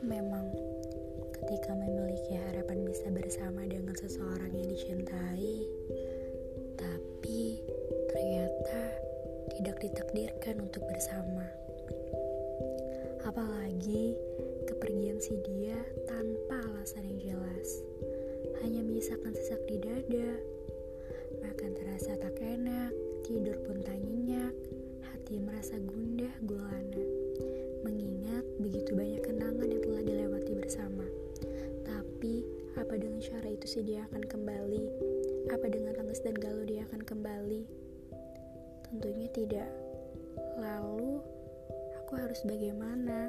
Memang, ketika memiliki harapan bisa bersama dengan seseorang yang dicintai, tapi ternyata tidak ditakdirkan untuk bersama. Apalagi kepergian si dia tanpa alasan yang jelas, hanya menyisakan sesak di dada. Makan terasa tak enak, tidur pun tak nyenyak, hati merasa gundah gulana. Cara itu sih dia akan kembali? Apa dengan tangis dan galau dia akan kembali? Tentunya tidak. Lalu, aku harus bagaimana?